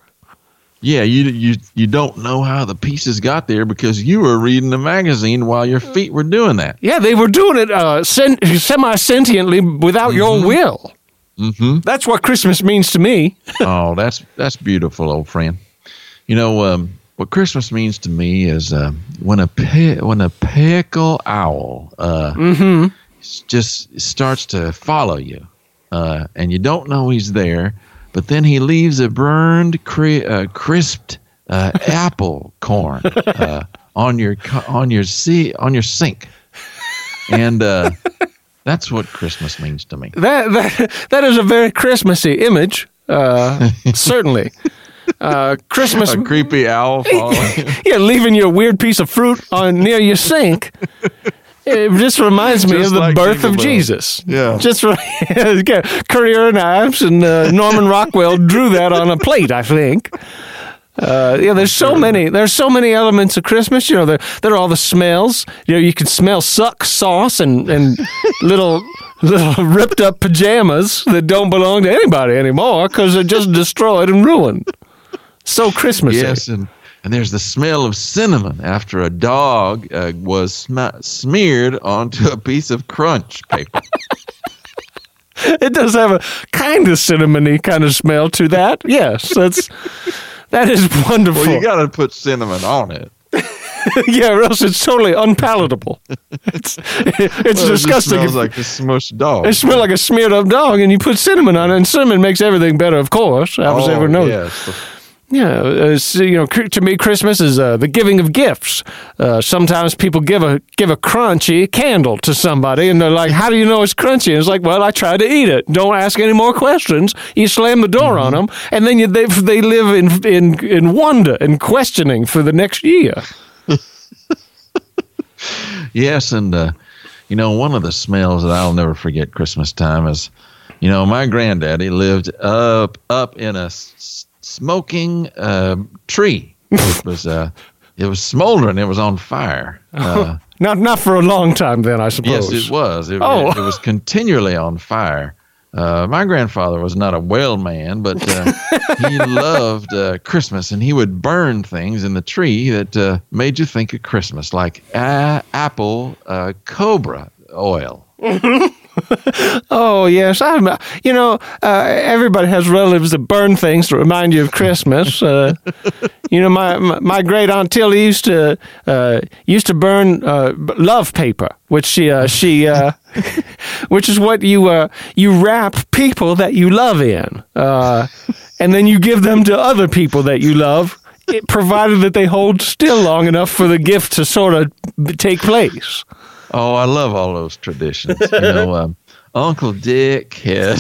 [SPEAKER 2] Yeah, you you you don't know how the pieces got there because you were reading the magazine while your feet were doing that.
[SPEAKER 1] Yeah, they were doing it uh, sen- semi sentiently without your will.
[SPEAKER 2] Mm-hmm.
[SPEAKER 1] That's what Christmas means to me.
[SPEAKER 2] oh, that's that's beautiful, old friend. You know um, what Christmas means to me is uh, when a pe- when a pickle owl uh, s- just starts to follow you, uh, and you don't know he's there, but then he leaves a burned, cri- uh, crisped uh, apple corn uh, on your on your sea on your sink, and uh, that's what Christmas means to me.
[SPEAKER 1] That that, that is a very Christmassy image, uh, certainly. Uh, Christmas,
[SPEAKER 2] A creepy owl
[SPEAKER 1] yeah, leaving your weird piece of fruit on near your sink. It just reminds me
[SPEAKER 2] Just
[SPEAKER 1] of the
[SPEAKER 2] like
[SPEAKER 1] birth
[SPEAKER 2] Jingle
[SPEAKER 1] of
[SPEAKER 2] Bells.
[SPEAKER 1] Jesus.
[SPEAKER 2] Yeah.
[SPEAKER 1] just Currier and Ives and uh, Norman Rockwell drew that on a plate, I think. Uh, yeah, there's so many. There's so many elements of Christmas. You know, there there are all the smells. You know, you can smell suck sauce and and little little ripped up pajamas that don't belong to anybody anymore because they're just destroyed and ruined. So Christmassy.
[SPEAKER 2] Yes, and, and there's the smell of cinnamon after a dog uh, was sma- smeared onto a piece of crunch paper.
[SPEAKER 1] It does have a kind of cinnamony kind of smell to that. Yes, that's that is wonderful.
[SPEAKER 2] well, you got to put cinnamon on it.
[SPEAKER 1] yeah, or else it's totally unpalatable. It's it's
[SPEAKER 2] Well, It
[SPEAKER 1] disgusting.
[SPEAKER 2] smells like a smushed dog.
[SPEAKER 1] it smells like a smeared up dog, and you put cinnamon on it, and cinnamon makes everything better, of course. I was
[SPEAKER 2] oh,
[SPEAKER 1] ever known.
[SPEAKER 2] yes.
[SPEAKER 1] Yeah, uh, so, you know, to me, Christmas is uh, the giving of gifts. Uh, sometimes people give a give a crunchy candle to somebody, and they're like, "How do you know it's crunchy?" And it's like, "Well, I tried to eat it. Don't ask any more questions." You slam the door on them, and then you, they they live in in in wonder and questioning for the next year.
[SPEAKER 2] Yes, and uh, you know one of the smells that I'll never forget Christmas time is, you know, my granddaddy lived up up in a smoking uh, tree. It was uh, it was smoldering. It was on fire. Uh,
[SPEAKER 1] Not not for a long time, then I suppose.
[SPEAKER 2] yes, it was. It,
[SPEAKER 1] Oh.
[SPEAKER 2] it, it was continually on fire. Uh, my grandfather was not a well man, but uh, he loved uh, Christmas, and he would burn things in the tree that uh, made you think of Christmas, like uh, apple uh, cobra oil.
[SPEAKER 1] Oh yes, I'm. You know, uh, everybody has relatives that burn things to remind you of Christmas. Uh, you know, my, my my great aunt Tilly used to uh, used to burn uh, love paper, which she uh, she uh, which is what you uh, you wrap people that you love in, uh, and then you give them to other people that you love. It, provided that they hold still long enough for the gift to sort of b- take place.
[SPEAKER 2] Oh, I love all those traditions. You know, um, Uncle Dick had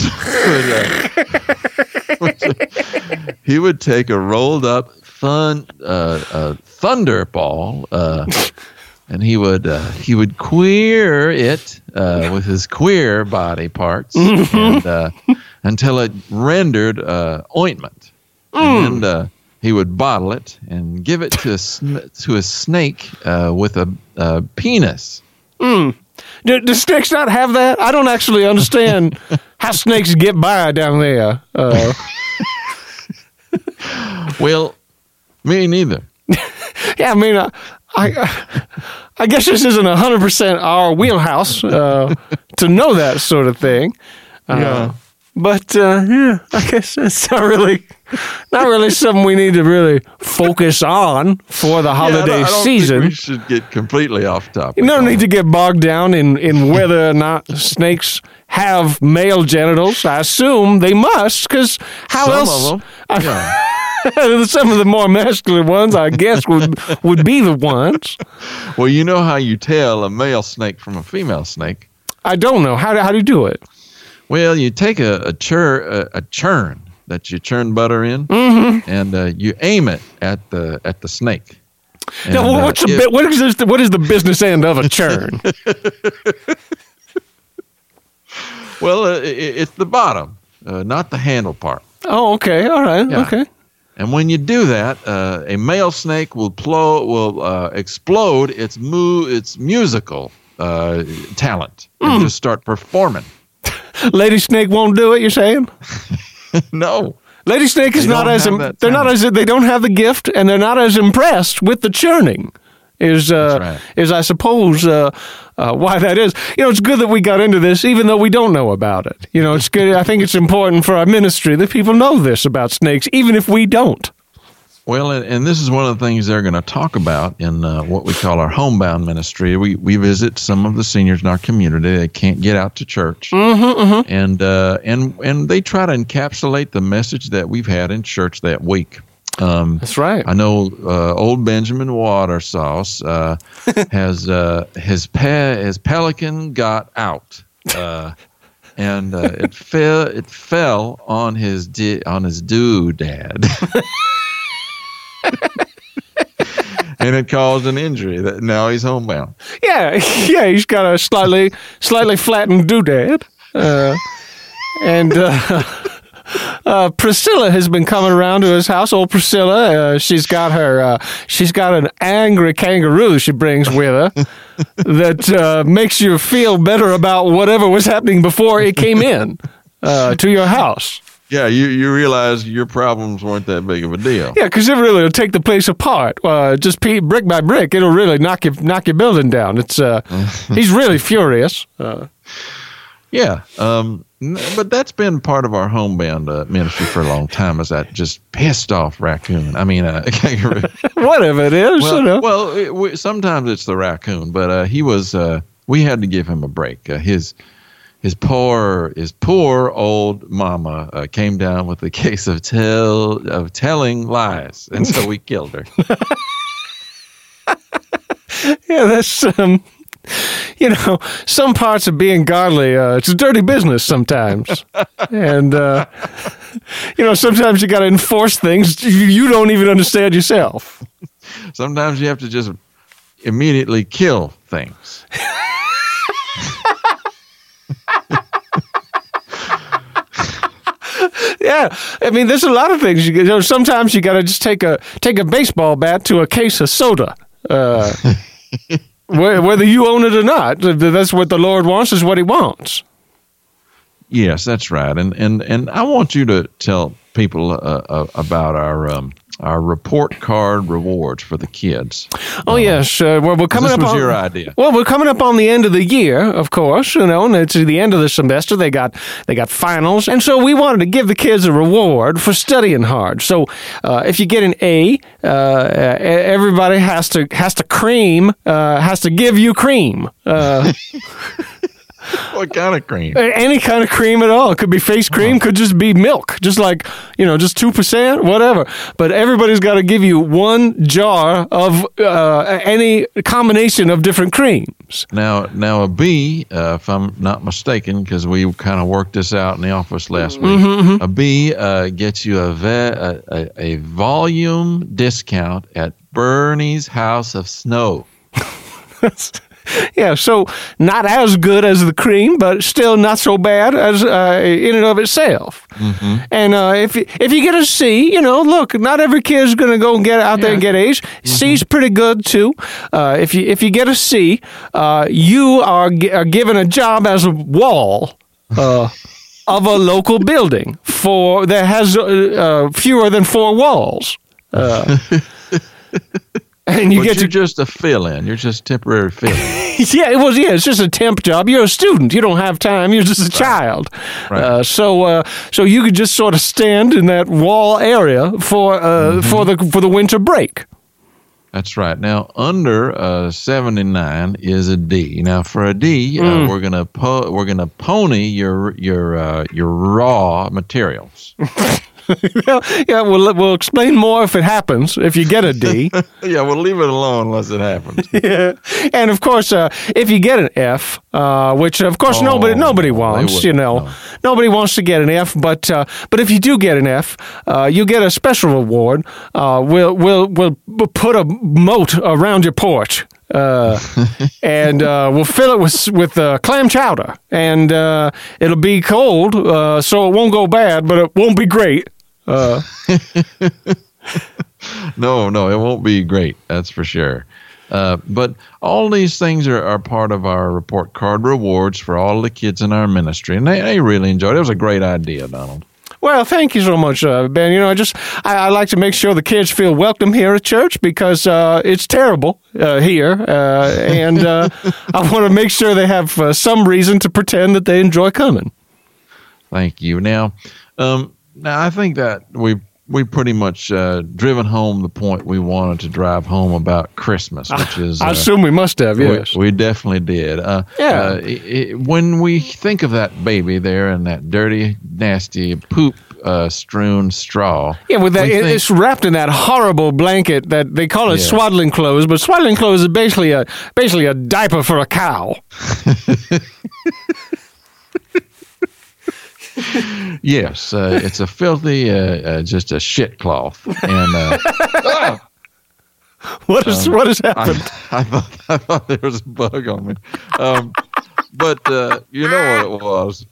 [SPEAKER 2] would, uh, he would take a rolled up fun uh, uh, thunder ball, uh, and he would uh, he would queer it uh, with his queer body parts and, uh, until it rendered uh, ointment, and then uh, he would bottle it and give it to a sn- to a snake uh, with a, a penis.
[SPEAKER 1] Do, do snakes not have that? I don't actually understand how snakes get by down there. Uh,
[SPEAKER 2] Well, me neither.
[SPEAKER 1] yeah, I mean, I, I, I guess this isn't hundred percent our wheelhouse uh, to know that sort of thing. Uh,
[SPEAKER 2] Yeah.
[SPEAKER 1] But uh, yeah, I guess it's not really, not really something we need to really focus on for the
[SPEAKER 2] Yeah, I
[SPEAKER 1] holiday
[SPEAKER 2] don't- I don't think
[SPEAKER 1] season.
[SPEAKER 2] we should get completely off topic.
[SPEAKER 1] You don't need to get bogged down in, in whether or not snakes have male genitals. I assume they must, because how
[SPEAKER 2] Some
[SPEAKER 1] else?
[SPEAKER 2] of them. Yeah.
[SPEAKER 1] Some of the more masculine ones, I guess, would would be the ones.
[SPEAKER 2] Well, you know how you tell a male snake from a female snake.
[SPEAKER 1] I don't know how do, how do you do it.
[SPEAKER 2] Well, you take a a, chur, a, a churn that you churn butter in,
[SPEAKER 1] Mm-hmm.
[SPEAKER 2] and uh, you aim it at the at the snake. And,
[SPEAKER 1] Now,
[SPEAKER 2] uh,
[SPEAKER 1] what's the
[SPEAKER 2] if-
[SPEAKER 1] bit, what is this, what is the business end of a churn?
[SPEAKER 2] well, uh, i- i- it's the bottom, uh, not the handle part.
[SPEAKER 1] oh, okay, all right,
[SPEAKER 2] Yeah.
[SPEAKER 1] okay.
[SPEAKER 2] And when you do that, uh, a male snake will plo- will uh, explode its mu- its musical uh, talent
[SPEAKER 1] Hmm.
[SPEAKER 2] and just start performing.
[SPEAKER 1] Lady snake won't do it. You're saying?
[SPEAKER 2] no,
[SPEAKER 1] Lady snake is
[SPEAKER 2] They
[SPEAKER 1] not as im- they're not as they don't have the gift and they're not as impressed with the churning. Is uh,
[SPEAKER 2] right.
[SPEAKER 1] is I suppose uh, uh, why that is. You know, it's good that we got into this, even though we don't know about it. You know, it's good. I think it's important for our ministry that people know this about snakes, even if we don't.
[SPEAKER 2] Well, and, this is one of the things they're going to talk about in uh, what we call our homebound ministry. We we visit some of the seniors in our community. They can't get out to church,
[SPEAKER 1] Mm-hmm,
[SPEAKER 2] and uh, and and they try to encapsulate the message that we've had in church that week. Um,
[SPEAKER 1] That's right.
[SPEAKER 2] I know uh, old Benjamin Water Sauce uh, has uh, his pe- his pelican got out, uh, and uh, it fell it fell on his di- on his doodad. and it caused an injury that now he's homebound.
[SPEAKER 1] Yeah, yeah. He's got a slightly slightly flattened doodad, uh, and. Uh, Uh, Priscilla has been coming around to his house. Old Priscilla, uh, she's got her, uh, she's got an angry kangaroo she brings with her that uh, makes you feel better about whatever was happening before it came in uh, to your house.
[SPEAKER 2] Yeah, you, you realize your problems weren't that big of a deal.
[SPEAKER 1] Yeah, because it really will take the place apart. Uh, just brick by brick, it'll really knock you knock your building down. It's uh, he's really furious. Uh,
[SPEAKER 2] Yeah, um, n- but that's been part of our homebound uh, ministry for a long time. Is that just pissed off raccoon? I mean, uh, kangaroo.
[SPEAKER 1] whatever it is, you know.
[SPEAKER 2] well, well it, we, sometimes it's the raccoon, but uh, he was. Uh, we had to give him a break. Uh, his his poor his poor old mama uh, came down with a case of tell of telling lies, and so we killed her.
[SPEAKER 1] Yeah, that's um, you know, some parts of being godly. Uh, it's a dirty business sometimes, and uh, you know, sometimes you got to enforce things you, you don't even understand yourself.
[SPEAKER 2] Sometimes you have to just immediately kill things.
[SPEAKER 1] Yeah, I mean, there's a lot of things. You, you know, sometimes you got to just take a take a baseball bat to a case of soda. Uh, whether you own it or not, that's what the Lord wants. Is what He wants.
[SPEAKER 2] Yes, that's right. And and and I want you to tell people uh, uh, about our um, our report card rewards for the kids.
[SPEAKER 1] Oh yes, uh, well, we're coming
[SPEAKER 2] this
[SPEAKER 1] up
[SPEAKER 2] was
[SPEAKER 1] on
[SPEAKER 2] your idea.
[SPEAKER 1] Well, we're coming up on the end of the year, of course. You know, and it's the end of the semester. They got they got finals, and so we wanted to give the kids a reward for studying hard. So, uh, if you get an A, uh, everybody has to has to cream uh, has to give you cream.
[SPEAKER 2] What kind of cream?
[SPEAKER 1] any kind of cream at all. It could be face cream, could just be milk, just like, you know, just 2%, whatever. But everybody's got to give you one jar of uh, any combination of different creams.
[SPEAKER 2] Now, now a B, uh, if I'm not mistaken, because we kind of worked this out in the office last week.
[SPEAKER 1] Mm-hmm,
[SPEAKER 2] A B uh, gets you a, ve- a, a a volume discount at Bernie's House of Snow.
[SPEAKER 1] yeah, so not as good as the cream, but still not so bad as uh, in and of itself. And uh, if you, if you get a C, you know, look, not every kid's going to go and get out there and get A's. C's pretty good too. Uh, if you if you get a C, uh, you are, gi- are given a job as a wall. Uh, of a local building for that has uh, uh, fewer than four walls, uh, and you
[SPEAKER 2] but
[SPEAKER 1] get
[SPEAKER 2] you're
[SPEAKER 1] to
[SPEAKER 2] just a fill-in. You're just temporary fill-in.
[SPEAKER 1] yeah, it was. Yeah, it's just a temp job. You're a student. You don't have time. You're just a child.
[SPEAKER 2] Right.
[SPEAKER 1] Uh, so, uh, so you could just sort of stand in that wall area for uh, for the for the winter break.
[SPEAKER 2] That's right. Now, under uh, 79 is a D. Now, for a D, uh, we're gonna po- we're gonna pony your your uh, your raw materials.
[SPEAKER 1] yeah, yeah. We'll we'll explain more if it happens. If you get a D.
[SPEAKER 2] yeah, we'll leave it alone unless it happens.
[SPEAKER 1] yeah. And of course, uh, if you get an F, uh, which of course nobody
[SPEAKER 2] Oh,
[SPEAKER 1] nobody
[SPEAKER 2] they
[SPEAKER 1] wants, you know,
[SPEAKER 2] no.
[SPEAKER 1] nobody wants to get an F. But uh, but if you do get an F, uh, you get a special reward. Uh, we'll we'll we'll put a moat around your porch. Uh, and uh, we'll fill it with with uh, clam chowder, and uh, it'll be cold, uh, so it won't go bad, but it won't be great. Uh,
[SPEAKER 2] No, no, it won't be great. That's for sure. Uh, but all these things are, are part of our report card rewards for all the kids in our ministry, and they, they really enjoyed it. It was a great idea, Donald.
[SPEAKER 1] Well, thank you so much, uh, Ben. You know, I just I, I like to make sure the kids feel welcome here at church because uh, it's terrible uh, here, uh, and uh, I want to make sure they have uh, some reason to pretend that they enjoy coming.
[SPEAKER 2] Thank you. Now, um, now I think that we we pretty much uh, driven home the point we wanted to drive home about Christmas, which is
[SPEAKER 1] I
[SPEAKER 2] uh,
[SPEAKER 1] assume we must have,
[SPEAKER 2] we-
[SPEAKER 1] yes.
[SPEAKER 2] We, definitely did. Uh,
[SPEAKER 1] Yeah.
[SPEAKER 2] uh, i i when we think of that baby there and that dirty, nasty poop uh, strewn straw.
[SPEAKER 1] yeah, with that, it-
[SPEAKER 2] think-
[SPEAKER 1] it's wrapped in that horrible blanket that they call it
[SPEAKER 2] Yeah.
[SPEAKER 1] swaddling clothes, but swaddling clothes is basically a basically a diaper for a cow.
[SPEAKER 2] Yes, uh, it's a filthy, uh, uh, just a shit cloth. And uh,
[SPEAKER 1] What is what has happened?
[SPEAKER 2] I, I thought I thought there was a bug on me, um, but uh, you know what it was.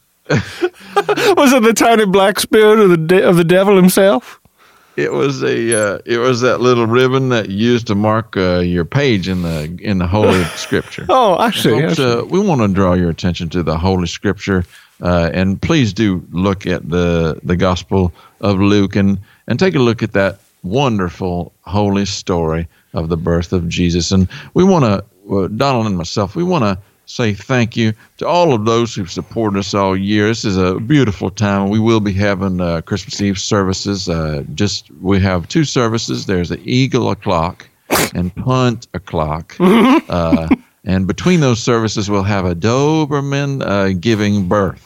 [SPEAKER 1] Was it the tiny black spirit of the de- of the devil himself?
[SPEAKER 2] It was a uh, it was that little ribbon that you used to mark uh, your page in the in the Holy Scripture.
[SPEAKER 1] Oh, I see. I see.
[SPEAKER 2] uh, we want to draw your attention to the Holy Scripture, uh, and please do look at the the Gospel of Luke and and take a look at that wonderful holy story of the birth of Jesus. And we want to, uh, Donald and myself, we want to say thank you to all of those who've supported us all year. This is a beautiful time. We will be having uh, Christmas Eve services. Uh, just we have two services. There's the Eagle o'clock and Punt o'clock. Uh, and between those services, we'll have a Doberman uh, giving birth.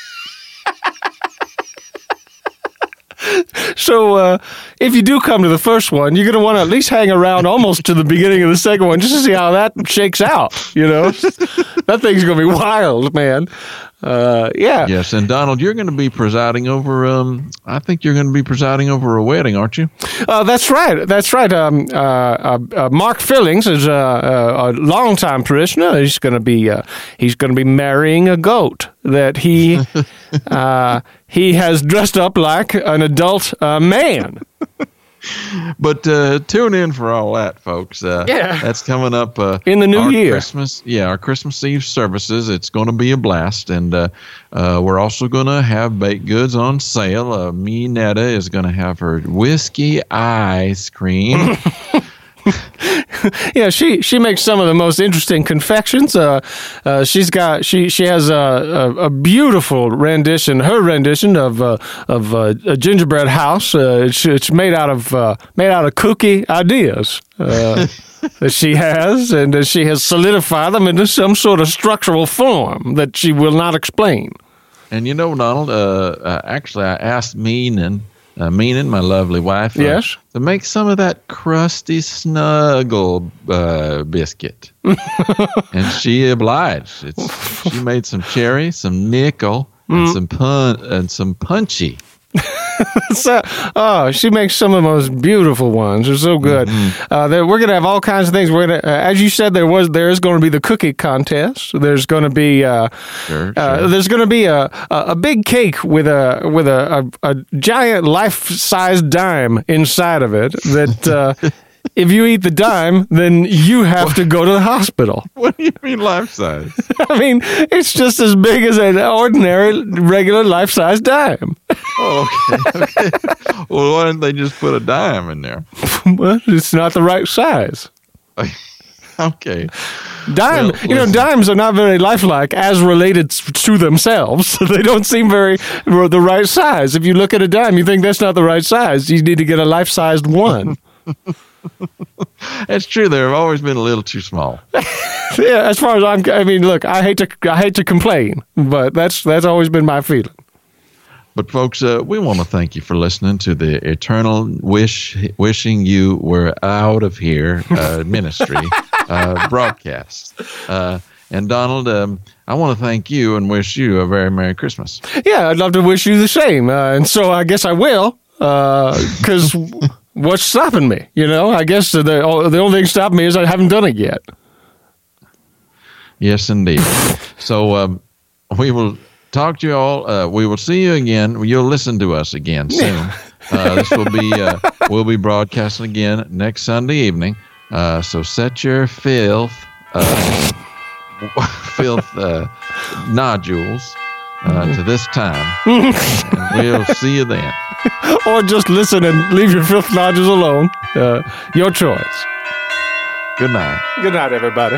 [SPEAKER 1] So, uh, if you do come to the first one, you're going to want to at least hang around almost to the beginning of the second one just to see how that shakes out. You know, that thing's going to be wild, man. Uh, yeah.
[SPEAKER 2] Yes, and Donald, you're going to be presiding over. Um, I think you're going to be presiding over a wedding, aren't you?
[SPEAKER 1] Uh, that's right. That's right. Um, uh, uh, uh, Mark Fillings is a, a, a longtime parishioner. He's going to be uh, he's going to be marrying a goat that he uh, he has dressed up like an adult uh, man.
[SPEAKER 2] But uh, tune in for all that, folks. Uh,
[SPEAKER 1] Yeah.
[SPEAKER 2] that's coming up uh,
[SPEAKER 1] In the new year.
[SPEAKER 2] Christmas, yeah, our Christmas Eve services. It's going to be a blast, and uh, uh, we're also going to have baked goods on sale. Uh, me Netta is going to have her whiskey ice cream.
[SPEAKER 1] Yeah, she she makes some of the most interesting confections. Uh, uh, she's got she she has a, a, a beautiful rendition, her rendition of uh, of uh, a gingerbread house. Uh, it's, it's made out of uh, made out of cookie ideas. Uh, that she has, and that she has solidified them into some sort of structural form that she will not explain.
[SPEAKER 2] and you know, Donald, uh, uh, actually, I asked Meenan, uh, Meenan, my lovely wife, uh,
[SPEAKER 1] Yes?
[SPEAKER 2] to make some of that crusty snuggle uh, biscuit, and she obliged. It's, she made some cherry, some nickel, and some pun and some punchy.
[SPEAKER 1] So, oh, she makes some of the most beautiful ones. They're so good. Uh, there- we're gonna have all kinds of things. We're gonna, uh, as you said, there was there is going to be the cookie contest. There's going to be uh,
[SPEAKER 2] Sure,
[SPEAKER 1] uh,
[SPEAKER 2] sure.
[SPEAKER 1] there's going to be a, a a big cake with a with a a, a giant life size dime inside of it. That uh, if you eat the dime, then you have to go to the hospital.
[SPEAKER 2] What do you mean life size?
[SPEAKER 1] I mean, it's just as big as an ordinary, regular life size dime.
[SPEAKER 2] oh, okay. okay. Well, why didn't they just put a dime in there?
[SPEAKER 1] well, it's not the right size.
[SPEAKER 2] okay.
[SPEAKER 1] Dime,
[SPEAKER 2] Well,
[SPEAKER 1] you know, dimes are not very lifelike as related to themselves. they don't seem very the right size. If you look at a dime, you think that's not the right size. You need to get a life-sized one.
[SPEAKER 2] That's true. They've always been a little too small.
[SPEAKER 1] yeah, as far as I'm, I mean, look, I hate to, I hate to complain, but that's that's always been my feeling.
[SPEAKER 2] But folks, uh, we want to thank you for listening to the Eternal Wish, wishing you were out of here uh, ministry uh, broadcast. Uh, and Donald, um, I want to thank you and wish you a very Merry Christmas.
[SPEAKER 1] Yeah, I'd love to wish you the same, uh, and so I guess I will, because what's stopping me? You know, I guess the the only thing stopping me is I haven't done it yet.
[SPEAKER 2] Yes, indeed. so um, we will talk to you all. Uh, we will see you again. You'll listen to us again soon. Uh, this will be uh, we'll be broadcasting again next Sunday evening. Uh, so set your filth uh, filth uh, nodules uh, to this time, and we'll see you then.
[SPEAKER 1] or just listen and leave your filth nodules alone. Uh, your choice.
[SPEAKER 2] Good night.
[SPEAKER 1] Good night, everybody.